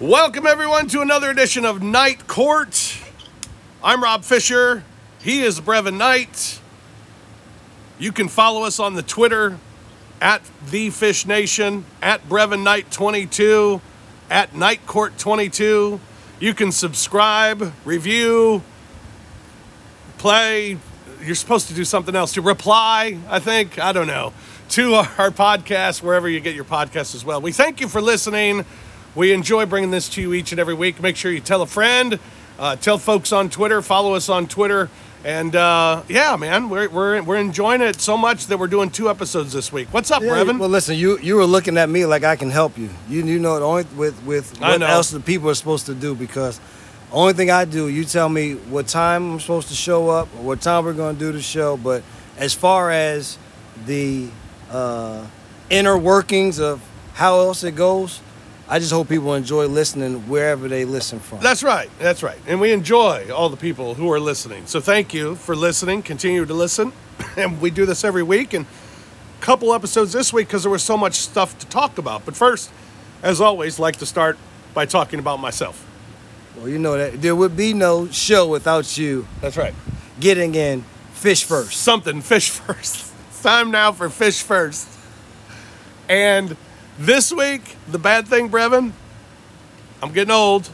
Welcome, everyone, to another edition of Night Court. I'm Rob Fisher. He is Brevin Knight. You can follow us on the Twitter at The Fish Nation, at Brevin Knight 22, at Night Court 22. You can subscribe, review, play. You're supposed to do something else to reply, I think. I don't know. To our podcast, wherever you get your podcast as well. We thank you for listening. We enjoy bringing this to you each and every week. Make sure you tell a friend, uh, tell folks on Twitter, follow us on Twitter. And uh, yeah, man, we're, we're, we're enjoying it so much that we're doing two episodes this week. What's up, Yeah, Brevin? Well, listen, you you were looking at me like I can help you. You you know the only with with what else the people are supposed to do because only thing I do, you tell me what time I'm supposed to show up or what time we're going to do the show. But as far as the uh, inner workings of how else it goes, I just hope people enjoy listening wherever they listen from. That's right. That's right. And we enjoy all the people who are listening. So thank you for listening. Continue to listen. And we do this every week and a couple episodes this week because there was so much stuff to talk about. But first, as always, like to start by talking about myself. well, you know that there would be no show without you That's right. getting in fish first. Something fish first. It's time now for fish first. And this week, the bad thing, Brevin, I'm getting old.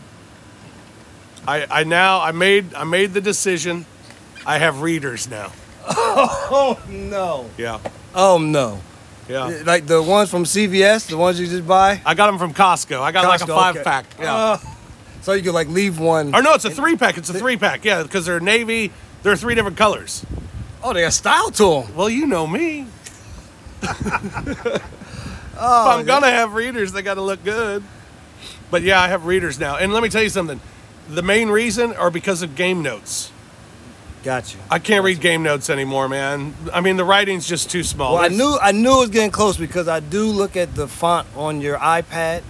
I, I now I made I made the decision. I have readers now. Oh no! Yeah. Oh no! Yeah. Like the ones from CVS, the ones you just buy. I got them from Costco. I got like a Costco, five okay. pack. Yeah. Uh, so you could like leave one. or no, it's a three pack. It's a three pack. Yeah, because they're navy. They're three different colors. Oh, they got style to them. Well, you know me. Oh, if Oh, I'm gonna have readers, they got to look good. But yeah, I have readers now. And let me tell you something. The main reason are because of game notes. got you. I can't read game notes anymore, man. I mean, the writing's just too small. Well, I knew I knew it was getting close because I do look at the font on your iPad,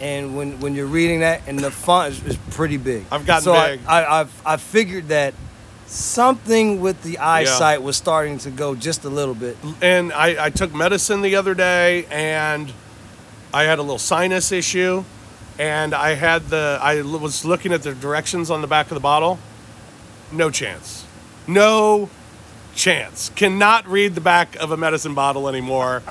and when when you're reading that, and the font is, is pretty big. I've gotten so big. I, I I've I figured that something with the eyesight was starting to go just a little bit. and I, I took medicine the other day and I had a little sinus issue and I had the I was looking at the directions on the back of the bottle. No chance. No chance. Cannot read the back of a medicine bottle anymore.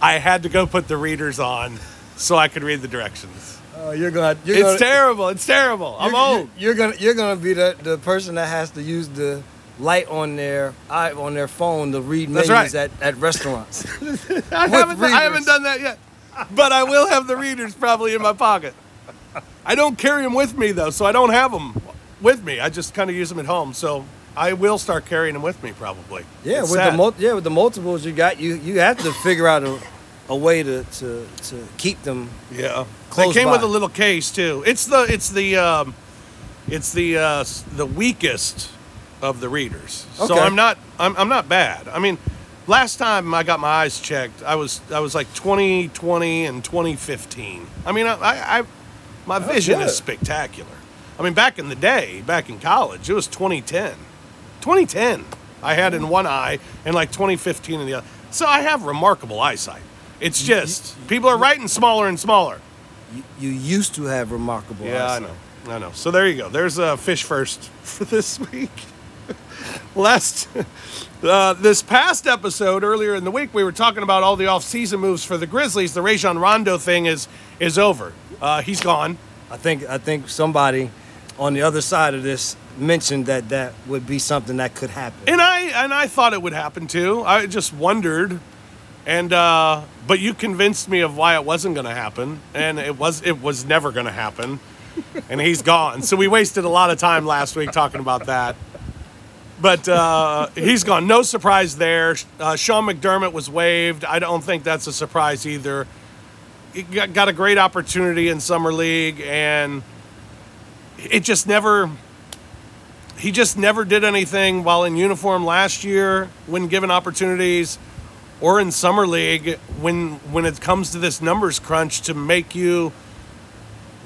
I had to go put the readers on so I could read the directions. Oh, you're gonna. You're It's gonna, terrible. It's terrible. I'm you're, old. You're, you're gonna you're gonna be the, the person that has to use the light on their eye on their phone to read menus right. at, at restaurants. I haven't, I haven't done that yet. But I will have the readers probably in my pocket. I don't carry them with me though, so I don't have them with me. I just kind of use them at home. So I will start carrying them with me probably. Yeah, It's with sad. the mul- yeah with the multiples you got, you you have to figure out a, a way to, to to keep them. yeah. Close they came with a little case too. It's the it's the um, it's the uh, the weakest of the readers. So I'm not I'm, I'm not bad. I mean, last time I got my eyes checked, I was I was like 2020 and 2015. I mean, I, I, I my vision good. is spectacular. I mean, back in the day, back in college, it was 2010. 2010, I had in one eye, and like 2015 in the other. So I have remarkable eyesight. It's just people are writing smaller and smaller. You, you used to have remarkable. Yeah, I know. I know. So there you go. There's a fish first for this week. Last, uh, this past episode earlier in the week, we were talking about all the off-season moves for the Grizzlies. The Rajon Rondo thing is is over. Uh, he's gone. I think I think somebody on the other side of this mentioned that that would be something that could happen. And I and I thought it would happen too. I just wondered, and uh, but you convinced me of why it wasn't going to happen, and it was it was never going to happen, and he's gone. So we wasted a lot of time last week talking about that. But uh, he's gone. No surprise there. Uh, Sean McDermott was waived. I don't think that's a surprise either. He got, got a great opportunity in summer league, and it just never he just never did anything while in uniform last year when given opportunities or in summer league when when it comes to this numbers crunch to make you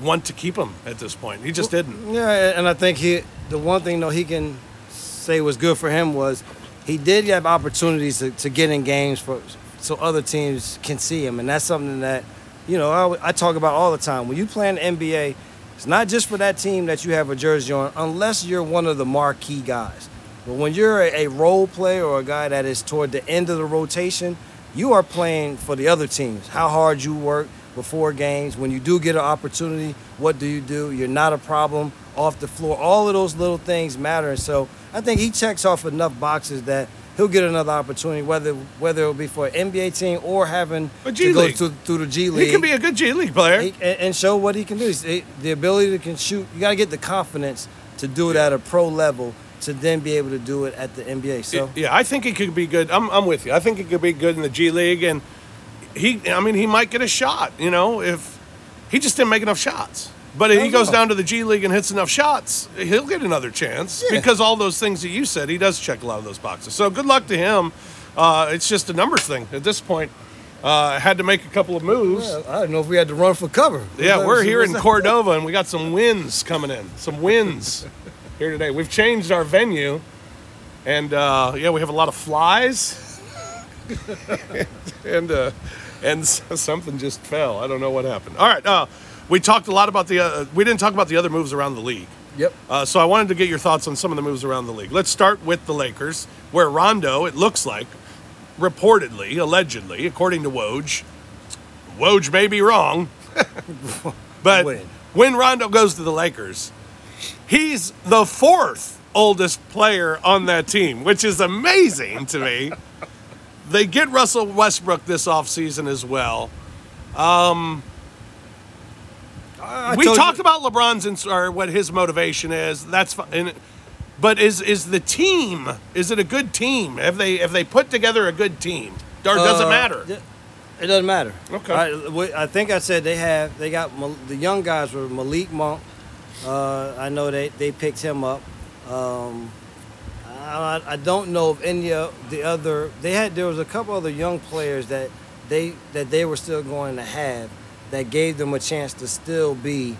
want to keep him at this point he just didn't Yeah, and I think he the one thing though he can say was good for him was he did have opportunities to, to get in games for so other teams can see him, and that's something that you know I, I talk about all the time. When you play in the NBA, It's not just for that team that you have a jersey on, unless you're one of the marquee guys. But when you're a, role player or a guy that is toward the end of the rotation, you are playing for the other teams. How hard you work before games. When you do get an opportunity, what do you do? You're not a problem off the floor. All of those little things matter. And so I think he checks off enough boxes that he'll get another opportunity, whether whether it'll be for an NBA team or having A G to League. to, through the G League He can be a good G League player. he- and, and show what he can do. He- the ability to can shoot. You got to get the confidence to do it at a pro level to then be able to do it at the NBA. So yeah, I think he could be good. I'm, I'm with you. I think he could be good in the G League, and he, I mean, he might get a shot. You know, if he just didn't make enough shots. But if he goes know. down to the G League and hits enough shots, he'll get another chance Yeah. because all those things that you said, he does check a lot of those boxes. So good luck to him. Uh, it's just a numbers thing at this point. Uh, had to make a couple of moves. Well, I don't know if we had to run for cover. Yeah, we're here in? Cordova, and we got some wins coming in. Some wins here today. We've changed our venue, and uh, yeah, we have a lot of flies, and uh, and something just fell. I don't know what happened. All right, uh, we talked a lot about the. Uh, we didn't talk about the other moves around the league. Yep. Uh, so I wanted to get your thoughts on some of the moves around the league. Let's start with the Lakers, where Rondo, it looks like, reportedly, allegedly, according to Woj, Woj may be wrong, but When? when Rondo goes to the Lakers, he's the fourth oldest player on that team, which is amazing to me. They get Russell Westbrook this offseason as well. I we told you- talked about LeBron's ins- or what his motivation is. That's fine. But is is the team? Is it a good team? Have they have they put together a good team? Or does it Uh, matter? th- It doesn't matter. Okay. I, I think I said they have. They got the young guys were Malik Monk. Uh, I know they they picked him up. Um, I, I don't know if any of the other. They had there was a couple other young players that they that they were still going to have that gave them a chance to still be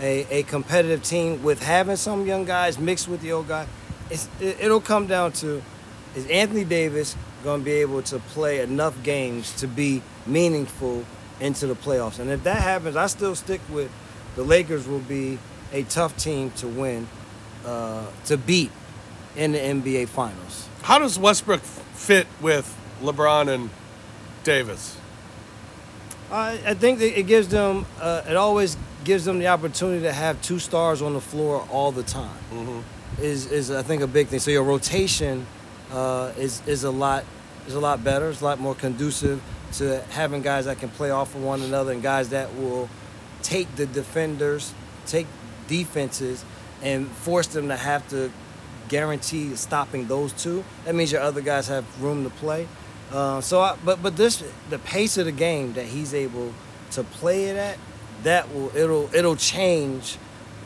a, a competitive team with having some young guys mixed with the old guy. It's, it, it'll come down to is Anthony Davis going to be able to play enough games to be meaningful into the playoffs? And if that happens, I still stick with the Lakers will be a tough team to win, uh, to beat in the NBA Finals. How does Westbrook fit with LeBron and Davis? I, I think that it gives them, uh, it always gives them the opportunity to have two stars on the floor all the time. Is is I think a big thing. So your rotation uh, is is a lot is a lot better. It's a lot more conducive to having guys that can play off of one another and guys that will take the defenders, take defenses, and force them to have to guarantee stopping those two. That means your other guys have room to play. Uh, so, I, but but this the pace of the game that he's able to play it at, that will it'll it'll change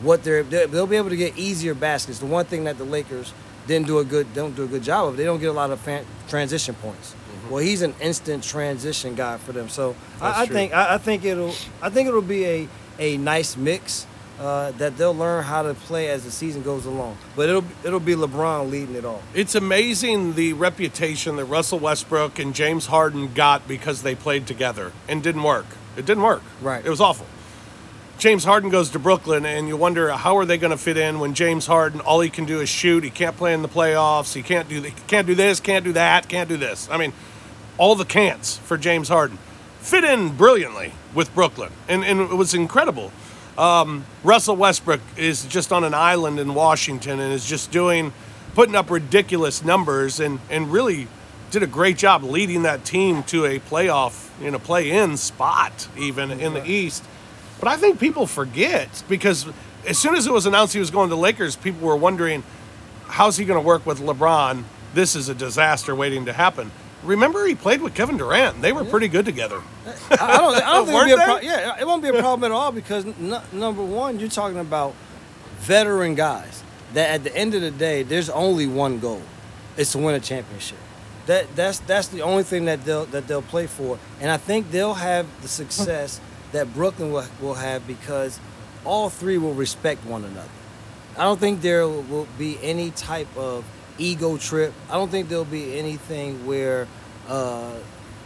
what they're they'll they'll be able to get easier baskets. The one thing that the Lakers didn't do a good don't do a good job of, they don't get a lot of fan, transition points. Well, he's an instant transition guy for them. So I, I think I, I think it'll I think it'll be a a nice mix. Uh, that they'll learn how to play as the season goes along, but it'll it'll be LeBron leading it all. It's amazing the reputation that Russell Westbrook and James Harden got because they played together and didn't work. It didn't work. Right. It was awful. James Harden goes to Brooklyn, and you wonder how are they going to fit in when James Harden all he can do is shoot. He can't play in the playoffs. He can't do he can't do this, can't do that, can't do this. I mean, all the can'ts for James Harden fit in brilliantly with Brooklyn, and and it was incredible. Um, Russell Westbrook is just on an island in Washington and is just doing, putting up ridiculous numbers and, and really did a great job leading that team to a playoff, you know, play-in spot even in the East. But I think people forget because as soon as it was announced he was going to the Lakers, people were wondering, how's he going to work with LeBron? This is a disaster waiting to happen. Remember, he played with Kevin Durant. They were pretty good together. I don't, I don't think it'll be a problem. Yeah, it won't be a problem at all because n- number one, you're talking about veteran guys that at the end of the day, there's only one goal: it's to win a championship. That that's that's the only thing that they'll that they'll play for, and I think they'll have the success that Brooklyn will, will have because all three will respect one another. I don't think there will be any type of ego trip. I don't think there'll be anything where uh,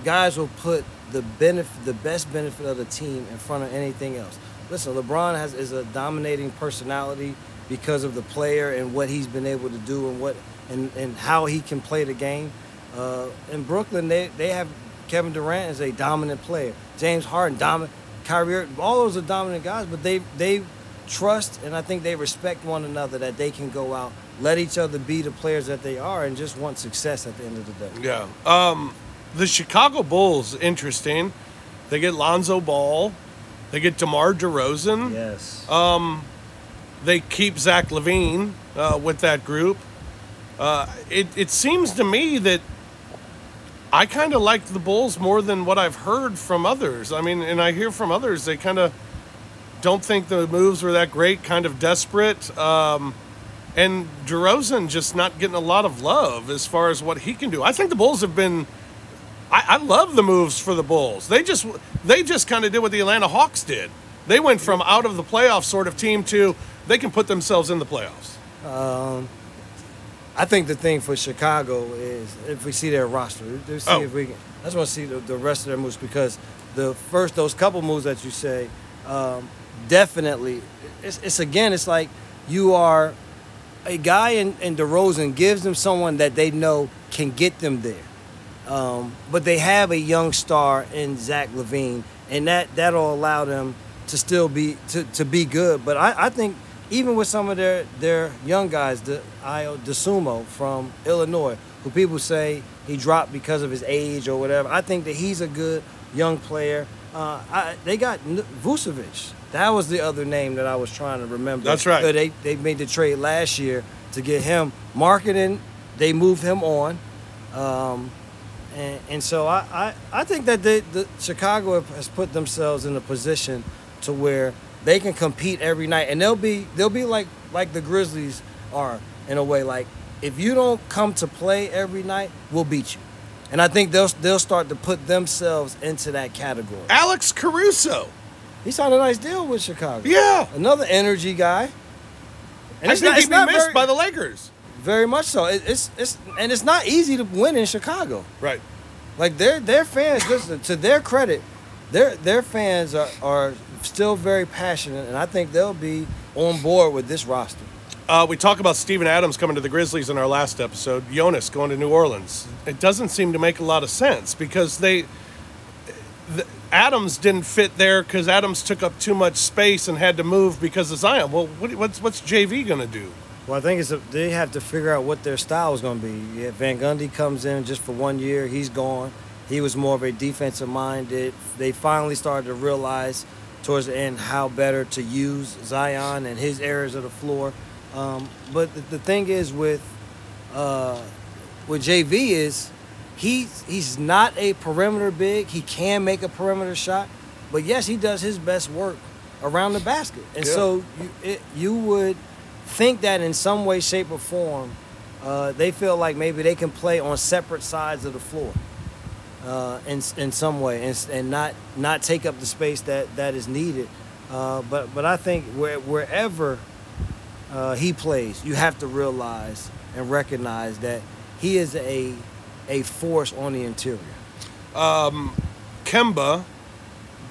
guys will put the benefit, the best benefit of the team in front of anything else. listen, LeBron has is a dominating personality because of the player and what he's been able to do and what and, and how he can play the game. Uh, in Brooklyn, they, they have Kevin Durant as a dominant player. James Harden, dominant. Kyrie, all those are dominant guys, but they they trust and I think they respect one another that they can go out, let each other be the players that they are, and just want success at the end of the day. Yeah. Um, the Chicago Bulls, interesting. They get Lonzo Ball. They get DeMar DeRozan. Yes. They keep Zach LaVine uh, with that group. Uh, it, it seems to me that I kind of like the Bulls more than what I've heard from others. I mean, and I hear from others, they kind of don't think the moves were that great, kind of desperate. Um, and DeRozan just not getting a lot of love as far as what he can do. I think the Bulls have been. I, I love the moves for the Bulls. They just they just kind of did what the Atlanta Hawks did. They went from out of the playoff sort of team to they can put themselves in the playoffs. I think the thing for Chicago is if we see their roster, see Oh. if we can. I just want to see the, the rest of their moves because the first those couple moves that you say, um, definitely, it's, it's again, it's like you are a guy in, in DeRozan gives them someone that they know can get them there. Um, but they have a young star in Zach LaVine, and that that'll allow them to still be to, to be good. But I, I think even with some of their their young guys, the Ayo Dosunmu from Illinois, who people say he dropped because of his age or whatever, I think that he's a good young player. Uh, I, they got Vucevic. That was the other name that I was trying to remember. That's right. They they made the trade last year to get him marketing. They moved him on. Um, and, and so I, I, I think that they, the Chicago has put themselves in a position to where they can compete every night, and they'll be they'll be like like the Grizzlies are in a way. Like if you don't come to play every night, we'll beat you. And I think they'll they'll start to put themselves into that category. Alex Caruso. He signed a nice deal with Chicago. Yeah. another energy guy. And I it's think not, he'd be missed very, by the Lakers. very much so. It, it's it's and it's not easy to win in Chicago. Right. Like their their fans, listen to their credit, their their fans are, are still very passionate, and I think they'll be on board with this roster. Uh, we talk about Steven Adams coming to the Grizzlies in our last episode. Jonas going to New Orleans. It doesn't seem to make a lot of sense because they, the, Adams didn't fit there because Adams took up too much space and had to move because of Zion. Well, what, what's what's JV going to do? Well, I think it's a, they have to figure out what their style is going to be. Yeah, Van Gundy comes in just for one year. He's gone. He was more of a defensive minded. They finally started to realize towards the end how better to use Zion and his areas of the floor. Um, but the, the thing is with uh, with JV is he's he's not a perimeter big. He can make a perimeter shot, but yes, he does his best work around the basket. And Yeah. so you, it, you would think that in some way, shape, or form, uh, they feel like maybe they can play on separate sides of the floor uh, in in some way, and, and not not take up the space that that is needed. Uh, but but I think where, wherever uh, he plays, you have to realize and recognize that he is a a force on the interior. Um, Kemba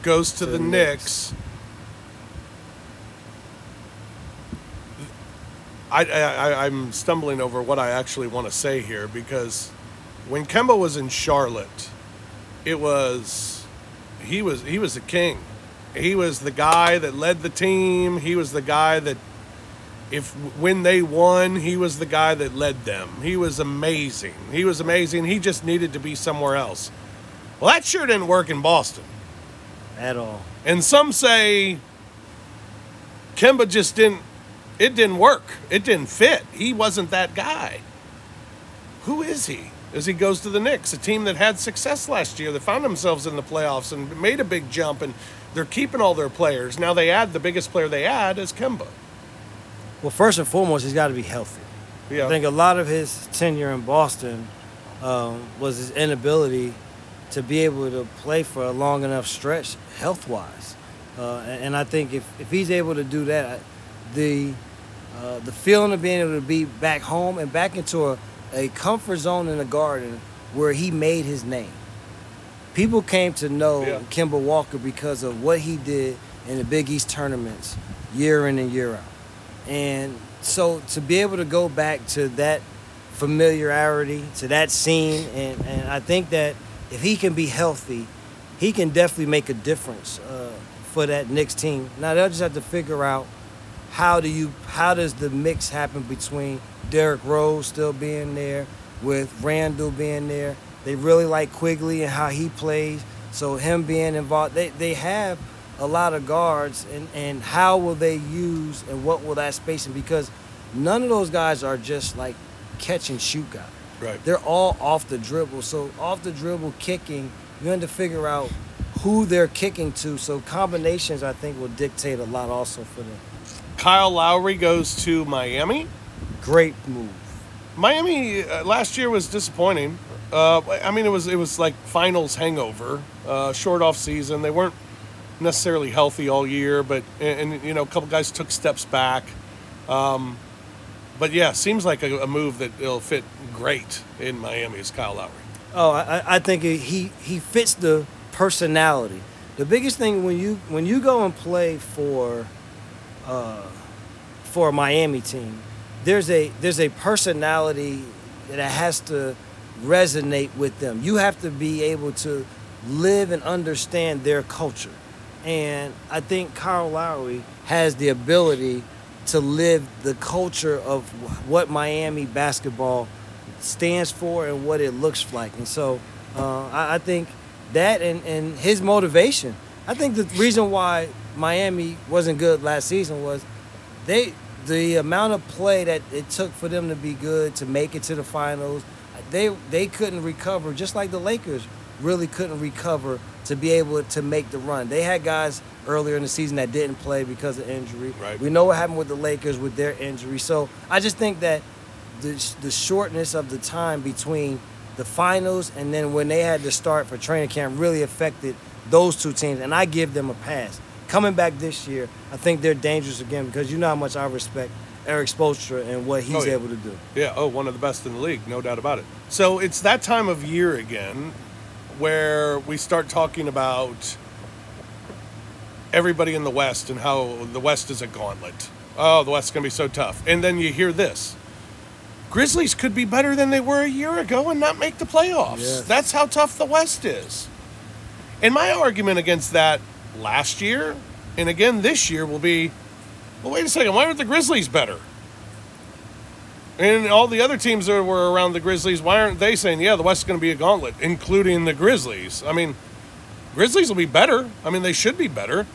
goes to, To the the Knicks. I, I, I- I'm stumbling over what I actually want to say here because when Kemba was in Charlotte, it was he was he was a king. He was the guy that led the team. He was the guy that if when they won, he was the guy that led them. He was amazing. He was amazing. He just needed to be somewhere else. Well, that sure didn't work in Boston. At all. And some say Kemba just didn't it didn't work. It didn't fit. He wasn't that guy. Who is he? As he goes to the Knicks, a team that had success last year, that found themselves in the playoffs and made a big jump, and they're keeping all their players. Now they add the biggest player they add is Kemba. Well, first and foremost, he's got to be healthy. Yeah. I think a lot of his tenure in Boston um, was his inability to be able to play for a long enough stretch health wise. Uh, and, and I think if, if he's able to do that, the uh, the feeling of being able to be back home and back into a, a comfort zone in the garden where he made his name. People came to know Yeah. Kemba Walker because of what he did in the Big East tournaments year in and year out. And so to be able to go back to that familiarity, to that scene, and, and I think that if he can be healthy, he can definitely make a difference uh, for that Knicks team. Now they'll just have to figure out how do you how does the mix happen between Derrick Rose still being there with Randle being there. They really like Quickley and how he plays. So him being involved, they, they have a lot of guards and, and how will they use and what will that spacing because none of those guys are just like catch and shoot guys. Right. They're all off the dribble. So off the dribble kicking, you have to figure out who they're kicking to. So combinations I think will dictate a lot also for them. Kyle Lowry goes to Miami. Great move. Miami uh, last year was disappointing. Uh, I mean, it was it was like finals hangover, uh, short off season. They weren't necessarily healthy all year, but and, and you know a couple guys took steps back. Um, but yeah, seems like a, a move that will fit great in Miami is Kyle Lowry. Oh, I, I think he he fits the personality. The biggest thing when you when you go and play for uh, for a Miami team, there's a there's a personality that has to resonate with them. You have to be able to live and understand their culture. And I think Kyle Lowry has the ability to live the culture of what Miami basketball stands for and what it looks like. And so uh, I, I think that and, and his motivation. I think the reason why Miami wasn't good last season was they the amount of play that it took for them to be good to make it to the finals. They they couldn't recover, just like the Lakers really couldn't recover to be able to make the run. They had guys earlier in the season that didn't play because of injury. Right. We know what happened with the Lakers with their injury. So I just think that the the shortness of the time between the finals and then when they had to start for training camp really affected those two teams, and I give them a pass. Coming back this year, I think they're dangerous again because you know how much I respect Erik Spoelstra and what he's Oh, yeah. able to do. Yeah, oh, one of the best in the league, no doubt about it. So it's that time of year again where we start talking about everybody in the West and how the West is a gauntlet. Oh, the West's going to be so tough. And then you hear this Grizzlies could be better than they were a year ago and not make the playoffs. Yes. That's how tough the West is. And my argument against that last year and again this year will be well, wait a second, why aren't the Grizzlies better? And all the other teams that were around the Grizzlies, why aren't they saying, yeah, the West's going to be a gauntlet, including the Grizzlies? I mean, Grizzlies will be better. I mean, they should be better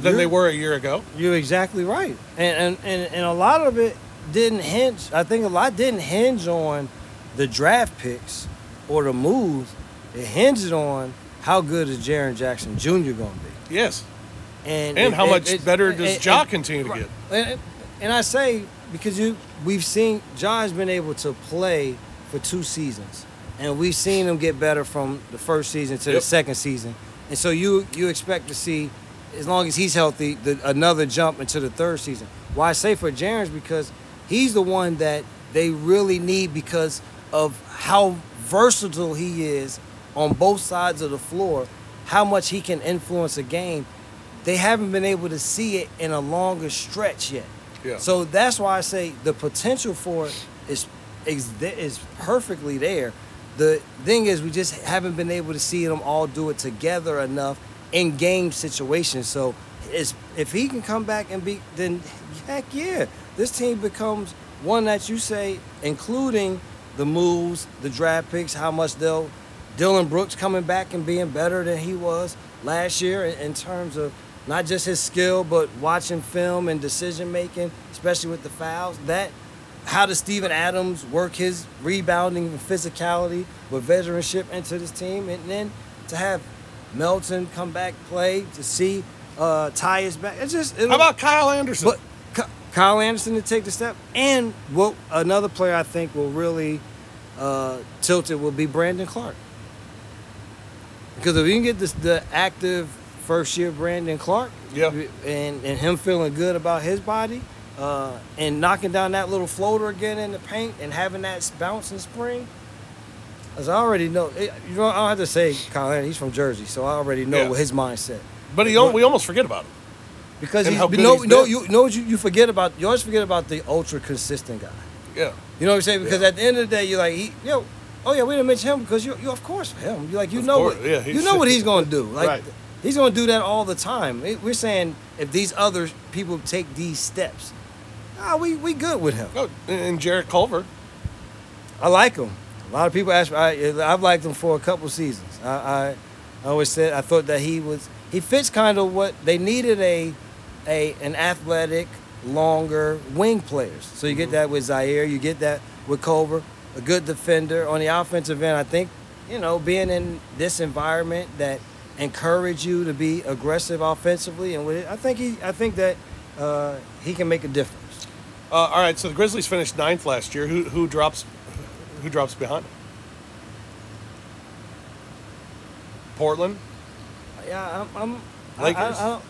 than they You're- were a year ago. You're exactly right, and and, and and a lot of it didn't hinge. I think a lot didn't hinge on the draft picks or the moves. It hinged on how good is Jaren Jackson Jr. going to be, Yes. and And it- how it- much it- better does Ja continue to get? And I say because you we've seen Ja's been able to play for two seasons, and we've seen him get better from the first season to the second season, and so you you expect to see, as long as he's healthy, the, another jump into the third season. Why I say for Jaren's because he's the one that they really need because of how versatile he is on both sides of the floor, how much he can influence a game. They haven't been able to see it in a longer stretch yet. So that's why I say the potential for it is is, is perfectly there. The thing is, we just haven't been able to see them all do it together enough in game situations. So, if he can come back and be, then heck yeah, this team becomes one that you say, including the moves, the draft picks, how much they'll. Dillon Brooks coming back and being better than he was last year in, in terms of not just his skill, but watching film and decision making, especially with the fouls. That how does Steven Adams work his rebounding and physicality with veteranship into this team, and then to have Melton come back play to see uh, Tyus back. It's just it'll, How about Kyle Anderson? but Ky- Kyle Anderson to take the step, and what another player I think will really uh, tilt it will be Brandon Clarke. Because if you can get this the active first year Brandon Clarke, Yeah. and and him feeling good about his body, uh, and knocking down that little floater again in the paint and having that bounce and spring. As I already know, it, you know, I don't have to say Kyle Anderson. He's from Jersey, so I already know Yeah. what his mindset. But he, al- we almost forget about him. because he's how no he's no you know you, you forget about you always forget about the ultra consistent guy. Yeah. You know what I'm saying? Because Yeah. at the end of the day, you're like, he, yo, oh yeah, we didn't mention him because you, you of course him. You like you Of know course, what yeah, you he's- know what he's gonna do. Like Right. He's gonna do that all the time. We're saying if these other people take these steps, ah, we we good with him. Oh, and Jarrett Culver. I like him. A lot of people ask me. I, I've liked him for a couple seasons. I, I, I always said I thought that he was he fits kind of what they needed a a an athletic, longer wing players. So you get that with Ziaire. You get that with Culver, a good defender on the offensive end. I think you know being in this environment that encourage you to be aggressive offensively, and with it, I think he I think that uh, he can make a difference. Uh, all right, so the Grizzlies finished ninth last year. Who who drops who drops behind? Portland, Yeah, I'm. I'm Lakers? I, I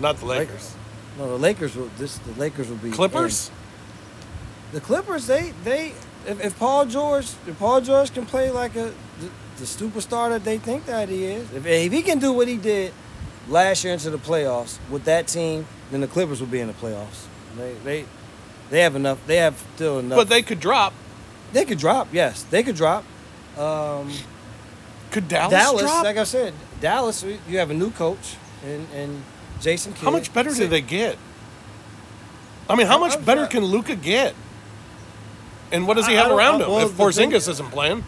not the Lakers. Lakers. No, the Lakers will. This the Lakers will be Clippers. in. The Clippers, they they if, if Paul George if Paul George can play like a the, superstar that they think that he is, if, if he can do what he did last year into the playoffs with that team, then the Clippers will be in the playoffs. They they they have enough. They have still enough. But they could drop. they could drop. Yes, they could drop. Um, Could Dallas, Dallas, drop? like I said, Dallas. You have a new coach and and Jason Kidd. how much better do they get? I mean, how much better can Luka get? And what does he have around him well, if the thing- Porzingis isn't playing?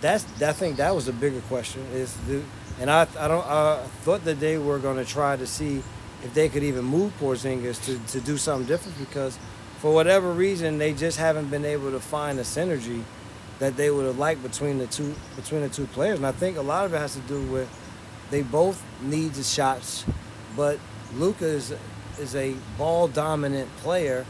That's I think that was a bigger question. Is the and I I don't I thought that they were going to try to see if they could even move Porzingis to to do something different because for whatever reason they just haven't been able to find a synergy that they would have liked between the two between the two players. And I think a lot of it has to do with they both need the shots, but Luka is is a ball dominant player.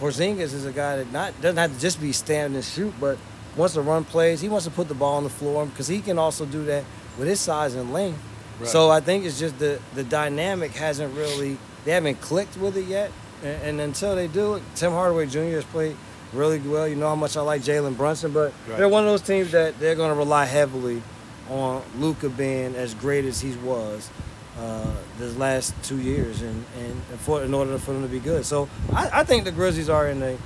Porzingis is a guy that not doesn't have to just be stand and shoot, but wants to run plays. He wants to put the ball on the floor because he can also do that with his size and length. Right. So I think it's just the the dynamic hasn't really they haven't clicked with it yet, and, and until they do, Tim Hardaway Jr. has played really well. You know how much I like Jalen Brunson, but Right. they're one of those teams that they're going to rely heavily on Luka being as great as he was uh, this last two years, and, and for in order for them to be good. So I, I think the Grizzlies are in a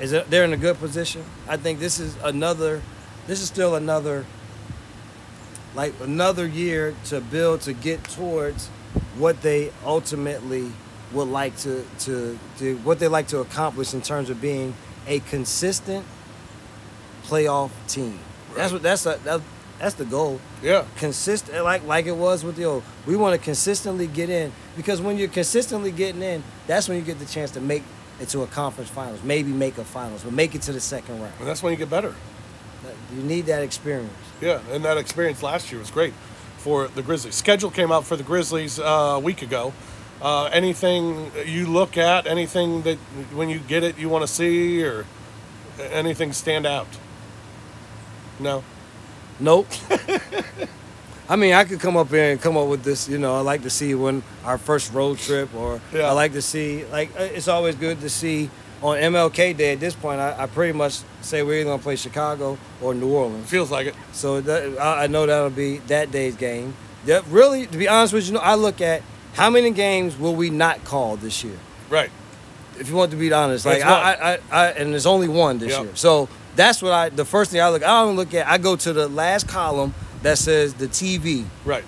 is it, they're in a good position. I think this is another this is still another like another year to build to get towards what they ultimately would like to to, to what they like to accomplish in terms of being a consistent playoff team. That's what that's a, that, that's the goal Yeah. consistent like like it was with the old. We want to consistently get in because when you're consistently getting in, that's when you get the chance to make it to a conference finals, maybe make a finals, but make it to the second round. And that's when you get better. You need that experience. Yeah, and that experience last year was great for the Grizzlies. Schedule came out for the Grizzlies uh, a week ago. Uh, anything you look at, anything that when you get it you want to see, or anything stand out? No. Nope. I mean, I could come up here and come up with this. You know, I like to see when our first road trip, or Yeah. I like to see like uh, it's always good to see on MLK Day. At this point, I, I pretty much say we're either gonna play Chicago or New Orleans. Feels like it. So that, I I know that'll be that day's game. That really, to be honest with you, I look at how many games will we not call this year. Right. If you want to be honest, like I, I, I, I, and there's only one this Yep. year. So that's what I. The first thing I look, I don't look at. I go to the last column that says the TV, Right.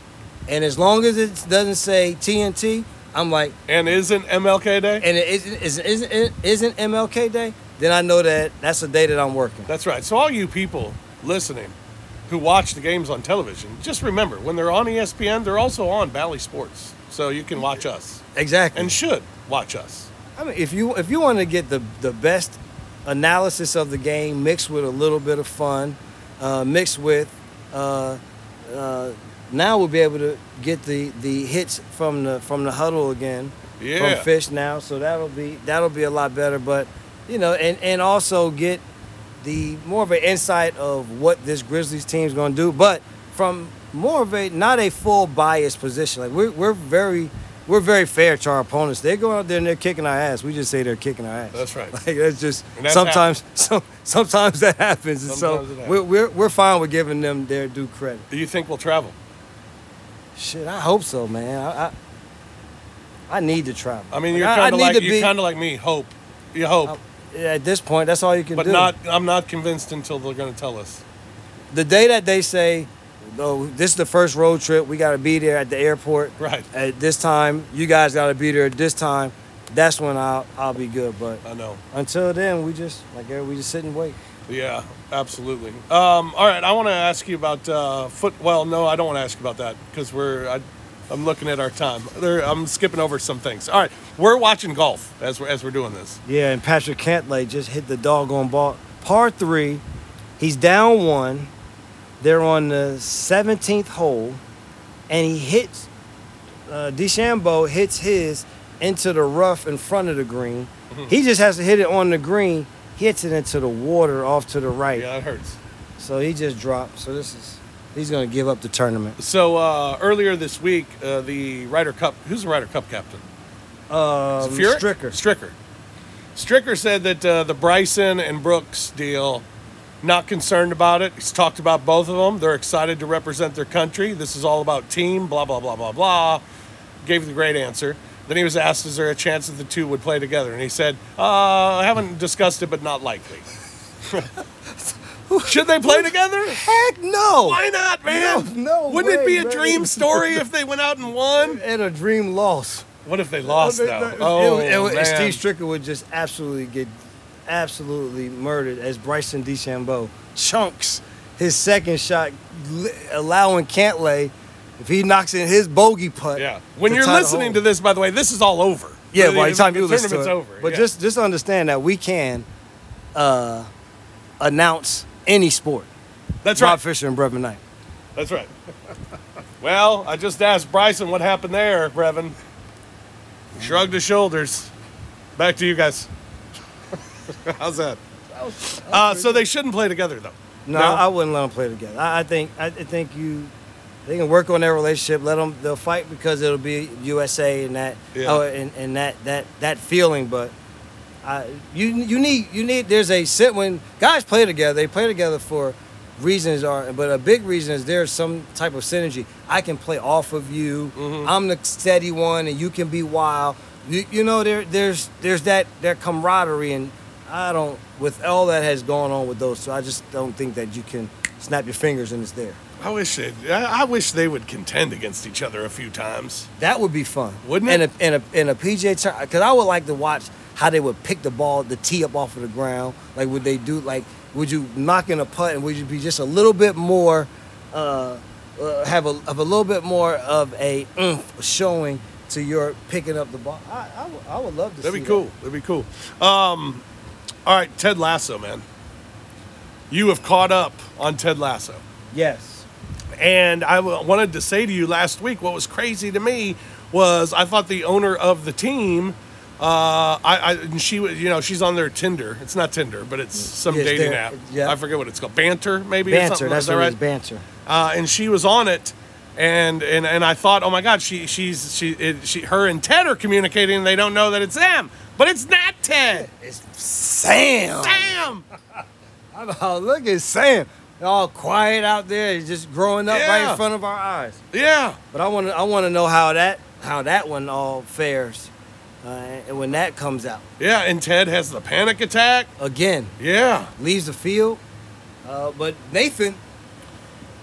and as long as it doesn't say TNT, I'm like, And isn't MLK Day? and it isn't isn't isn't, isn't MLK Day, then I know that that's a day that I'm working. That's right. So all you people listening who watch the games on television, just remember when they're on ESPN, they're also on Bally Sports, so you can watch us Exactly. and should watch us. I mean, if you if you want to get the the best analysis of the game mixed with a little bit of fun, uh, mixed with uh, uh, now we'll be able to get the the hits from the from the huddle again Yeah. from Fish now, so that'll be that'll be a lot better. But you know, and and also get the more of an insight of what this Grizzlies team's going to do, but from more of a not a full biased position. Like we're we're very we're very fair to our opponents. They go out there and they're kicking our ass. We just say they're kicking our ass. That's right. Like that's just that's sometimes some, sometimes that happens. Sometimes so happens. we're, we're we're fine with giving them their due credit. Do you think we'll travel? Shit, I hope so, man. I I, I need to travel. I mean, you're I kind of like you're kind of like me. Hope, you hope, I- yeah, at this point, that's all you can but do. But not. I'm not convinced until they're going to tell us. the day that they say, "Oh, this is the first road trip. We got to be there at the airport Right. at this time. You guys got to be there at this time." That's when I'll I'll be good. But I know. until then, we just like we just sit and wait. Yeah, absolutely. Um, all right, I want to ask you about uh, foot. Well, no, I don't want to ask you about that because we're. I, I'm looking at our time. There, I'm skipping over some things. All right, we're watching golf as we're as we're doing this. Yeah, and Patrick Cantlay just hit the doggone ball. Par three, he's down one. They're on the 17th hole, and he hits. Uh, DeChambeau hits his into the rough in front of the green. Mm-hmm. He just has to hit it on the green. He hits it into the water off to the right. Yeah, it hurts. So he just dropped. So this is he's gonna give up the tournament. So uh, earlier this week, uh, the Ryder Cup. Who's the Ryder Cup captain? Um, Stricker. Stricker. Stricker said that uh, the Bryson and Brooks deal, not concerned about it. He's talked about both of them. They're excited to represent their country. This is all about team, blah, blah, blah, blah, blah. Gave the great answer. Then he was asked, is there a chance that the two would play together? And he said, uh, I haven't discussed it, but not likely. Should they play together? Heck no! Why not, man? No, no Wouldn't it be way, a man. dream story if they went out and won? And a dream loss. What if they lost, though? Oh, it- it- man. Steve Stricker would just absolutely get absolutely murdered as Bryson DeChambeau chunks his second shot, allowing Cantlay, if he knocks in his bogey putt. Yeah. When you're listening to this, by the way, this is all over. yeah, by the time you listen to it. over. But yeah. just just understand that we can uh, announce any sport. that's Bob right. Fisher and Brevin Knight. That's right. well, I just asked Bryson what happened there, Brevin. He shrugged his shoulders. Back to you guys. How's that? Uh, so they shouldn't play together, though. No, I wouldn't let them play together. I, I think I think you they can work on their relationship. Let them they'll fight because it'll be USA and that Yeah. oh, and, and that that that feeling. But I, you you need you need there's a sit when guys play together. They play together for reasons are but a big reason is there's some type of synergy. I can play off of you. Mm-hmm. I'm the steady one and you can be wild. You, you know there there's there's that that camaraderie and I don't with all that has gone on with those. So I just don't think that you can snap your fingers and it's there. I wish they. I I wish they would contend against each other a few times. That would be fun, Wouldn't and it? A, and a and a PJ turn because I would like to watch how they would pick the ball, the tee up off of the ground. Like would they do like would you knock in a putt and would you be just a little bit more, uh, uh, have a of a little bit more of a oomph showing to your picking up the ball. I I, would- love to. That'd be that. cool. That'd be cool. Um, all right, Ted Lasso, man. You have caught up on Ted Lasso. Yes. And I w- wanted to say to you last week what was crazy to me was I thought the owner of the team, uh, I, I and she was, you know, she's on their Tinder. It's not Tinder, but it's some Yes, dating app. yeah. I forget what it's called. Banter, maybe. or Banter. something? That's Is that what right? Banter. uh, and she was on it, and and and I thought, oh my God, she she's she it, she her and Ted are communicating. and They don't know that it's them, but it's not Ted. It's Sam. Sam. Oh, look at Sam. All quiet out there, He's just growing up right in front of our eyes. Yeah. But I want to, I want to know how that, how that one all fares, uh, and when that comes out Yeah, and Ted has the panic attack. again, Yeah. leaves the field. Uh, but Nathan,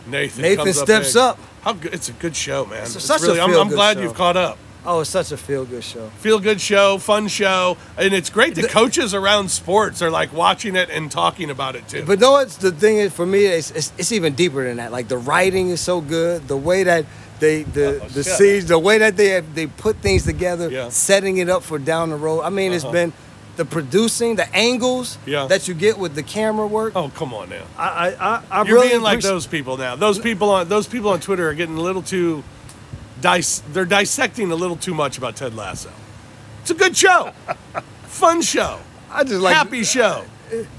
Nathan. Nathan steps big. up. How good! It's a good show, man. It's It's such really, I'm, I'm glad show. you've caught up. Oh, it's such a feel good show. Feel good show, fun show, and it's great. The, The- coaches around sports are like watching it and talking about it too. But no, it's the thing is for me, it's, it's, it's even deeper than that. Like the writing is so good, the way that they the Oh, the scenes, the way that they have, they put things together, Yeah. setting it up for down the road. I mean, it's Uh-huh. been the producing, the angles Yeah. that you get with the camera work. oh, come on now. I I I, I You're really being like those people now. Those people on those people on Twitter are getting a little too dis- they're dissecting a little too much about Ted Lasso. It's a good show. Fun show. I just like happy show.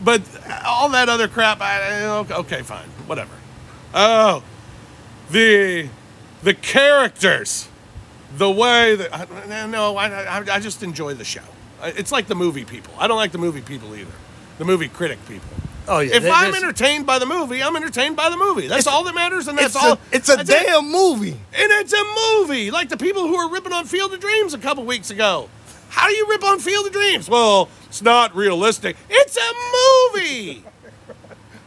But all that other crap, I, okay, fine, whatever. Oh, the the characters, the way that I, no, I I just enjoy the show. It's like the movie people. I don't like the movie people either. The movie critic people. Oh, yeah, If I'm entertained by the movie, I'm entertained by the movie. That's all that matters, and that's It's all. a, it's a that's it. damn movie. And it's a movie, like the people who were ripping on Field of Dreams a couple weeks ago. How do you rip on Field of Dreams? Well, it's not realistic. It's a movie.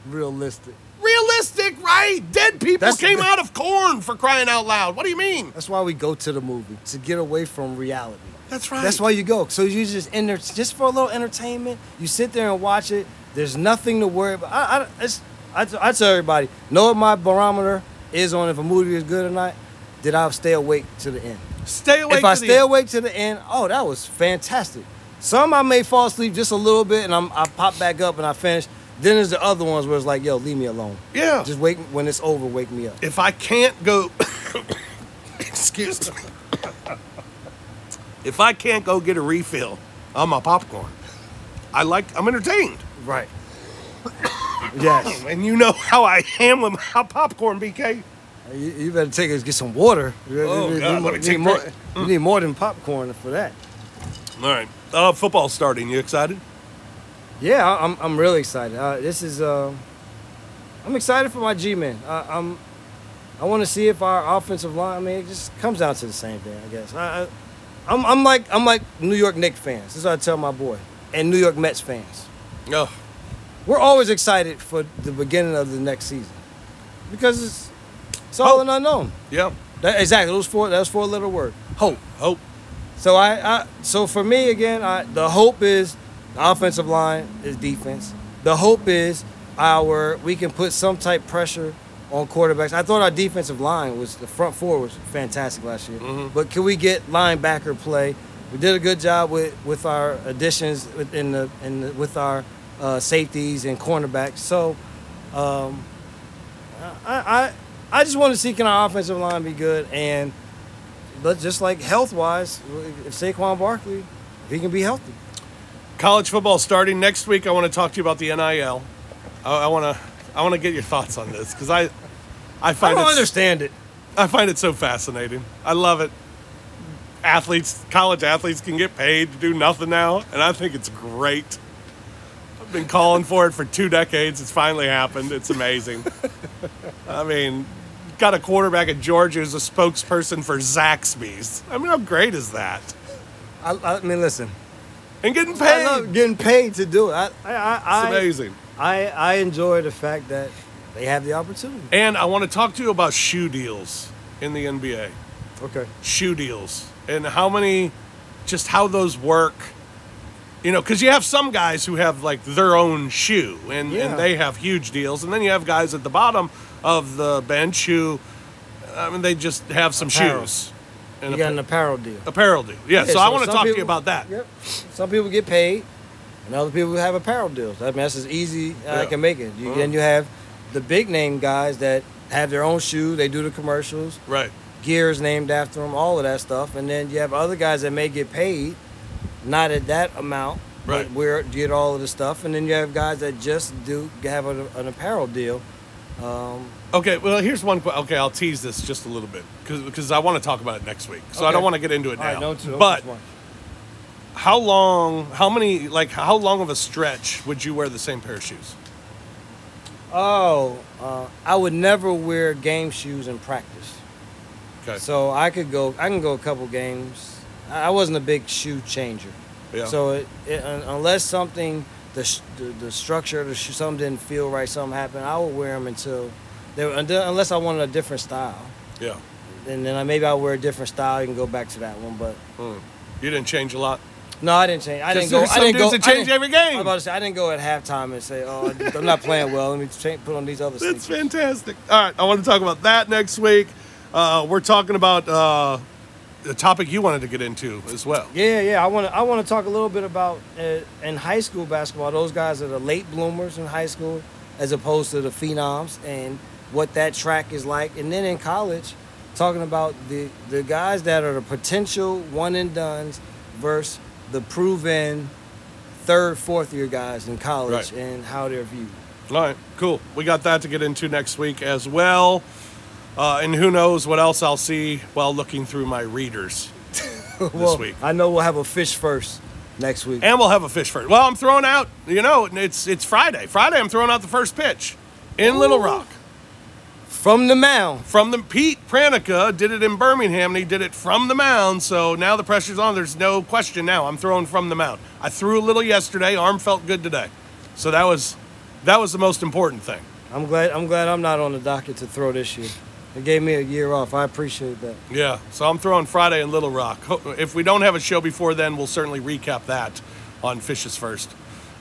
Realistic. realistic, right? Dead people That's- came out of corn for crying out loud. What do you mean? That's why we go to the movie to get away from reality. That's right. That's why you go. So you just enter just for a little entertainment. You sit there and watch it. There's nothing to worry about. I, I, it's, I, I tell everybody, know what my barometer is on if a movie is good or not. Did I stay awake to the end? Stay awake. if I stay end. awake to the end, oh, that was fantastic. Some I may fall asleep just a little bit, and I'm, I pop back up and I finish. Then there's the other ones where it's like, yo, leave me alone. Yeah. Just wake when it's over. Wake me up. if I can't go, excuse me. If I can't go get a refill on my popcorn, I like. I'm entertained, Right. yes. and you know how I am with my popcorn, BK. You, you better take us get some water. You- Oh, you, God, you, let me take need more, break. you need more than popcorn for that. All right. Uh, football starting. You excited? Yeah, I'm, I'm really excited. Uh, this is uh, I'm excited for my G-men. I, I'm I want to see if our offensive line. I mean, it just comes down to the same thing, I guess. I, I, I'm, I'm like I'm like New York Knicks fans. This is what I tell my boy, and New York Mets fans. Oh, We're always excited for the beginning of the next season because it's it's all Hope. an unknown. yeah. That, exactly. Those four. That's four little word. Hope. Hope. So I, I so for me again, I, the hope is the offensive line is defense. The hope is our we can put some type pressure on quarterbacks. I thought our defensive line was the front four was fantastic last year, but can we get linebacker play? We did a good job with, with our additions in the in the, with our uh, safeties and cornerbacks. So um, I, I I just want to see can our offensive line be good and but just like health wise, if Saquon Barkley, if he can be healthy. College football starting next week. I want to talk to you about the NIL. I, I want to. I want to get your thoughts on this because I, I I don't understand it. I find it so fascinating. I love it. Athletes, college athletes can get paid to do nothing now, and I think it's great. I've been calling for it for two decades. It's finally happened. It's amazing. I mean, got a quarterback at Georgia who's a spokesperson for Zaxby's. I mean, how great is that? I, I mean, listen, And getting I paid. love getting paid to do it. I, I, I, It's amazing. I, I enjoy the fact that they have the opportunity. And I want to talk to you about shoe deals in the NBA. Okay. shoe deals and how many just how those work you know because you have some guys who have like their own shoe and, Yeah. and they have huge deals and then you have guys at the bottom of the bench who i mean they just have some Apparel. shoes and You got an apparel deal. apparel deal yeah, so, i want to talk to you about that Yep. Some people get paid, and other people have apparel deals. I mean, that's as easy as I can make it. You, Uh-huh. Then you have the big name guys that have their own shoe. They do the commercials. right gears named after them, all of that stuff. And then you have other guys that may get paid, not at that amount, Right. but where get all of the stuff. And then you have guys that just do have a, an apparel deal. Um, okay well here's one okay i'll tease this just a little bit because i want to talk about it next week so i don't want to get into it now right, don't, don't but how long how many like how long of a stretch would you wear the same pair of shoes oh, uh, I would never wear game shoes in practice. okay So I could go. I can go a couple games. I wasn't a big shoe changer. yeah So it, it, unless something, the, sh- the the structure of the shoe, something didn't feel right, something happened, I would wear them until, they were, unless I wanted a different style. yeah And then I, maybe I'll wear a different style. You can go back to that one, but Hmm. You didn't change a lot. No, I didn't change. I didn't go. I didn't go. I change didn't- every game. I was about to say I didn't go at halftime and say, "Oh, I'm not playing well. Let me cha- put on these other That's sneakers." fantastic. All right, I want to talk about that next week. Uh, we're talking about uh, the topic you wanted to get into as well. Yeah, yeah. I want to. I want to talk a little bit about uh, in high school basketball. Those guys are the late bloomers in high school, as opposed to the phenoms, and what that track is like. And then in college, talking about the the guys that are the potential one and dones versus the proven third, fourth year guys in college Right. and how they're viewed. All right, cool. We got that to get into next week as well. Uh, and who knows what else I'll see while looking through my readers this well, week. I know we'll have a fish first next week. And we'll have a fish first. Well, I'm throwing out, you know, it's it's Friday. Friday, I'm throwing out the first pitch in Little Rock. From the mound. From the Pete Pranica did it in Birmingham, and he did it from the mound. So now the pressure's on. There's no question now. I'm throwing from the mound. I threw a little yesterday. Arm felt good today. So that was that was the most important thing. I'm glad I'm glad I'm not on the docket to throw this year. It gave me a year off. I appreciate that. Yeah. So I'm throwing Friday in Little Rock. If we don't have a show before then, we'll certainly recap that on Fishes First.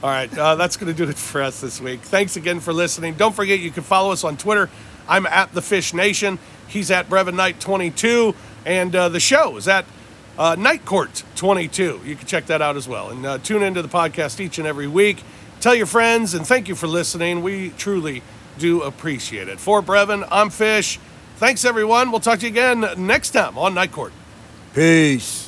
All right, uh, that's going to do it for us this week. Thanks again for listening. Don't forget you can follow us on Twitter. I'm at the Fish Nation. He's at Brevin Knight 22, and uh, the show is at uh, Night Court 22. You can check that out as well, and uh, tune into the podcast each and every week. Tell your friends, and thank you for listening. We truly do appreciate it. For Brevin, I'm Fish. Thanks everyone. We'll talk to you again next time on Night Court. Peace.